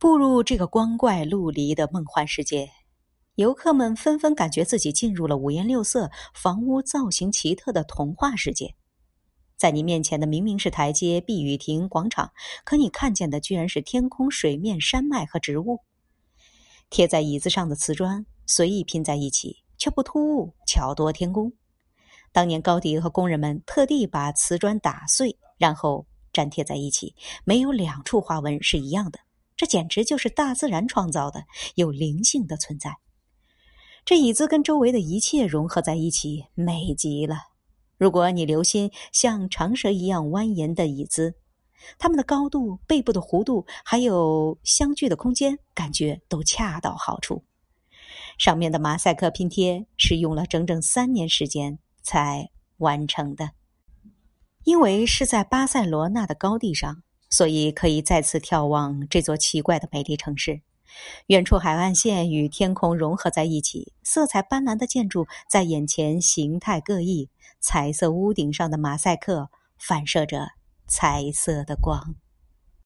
步入这个光怪陆离的梦幻世界，游客们纷纷感觉自己进入了五颜六色、房屋造型奇特的童话世界。在你面前的明明是台阶、碧雨亭、广场，可你看见的居然是天空、水面、山脉和植物。贴在椅子上的瓷砖随意拼在一起，却不突兀，巧夺天工。当年高迪和工人们特地把瓷砖打碎，然后粘贴在一起，没有两处花纹是一样的。这简直就是大自然创造的有灵性的存在。这椅子跟周围的一切融合在一起，美极了。如果你留心像长蛇一样蜿蜒的椅子，它们的高度、背部的弧度，还有相距的空间，感觉都恰到好处。上面的马赛克拼贴是用了整整三年时间才完成的，因为是在巴塞罗那的高地上。所以可以再次眺望这座奇怪的美丽城市，远处海岸线与天空融合在一起，色彩斑斓的建筑在眼前形态各异，彩色屋顶上的马赛克反射着彩色的光。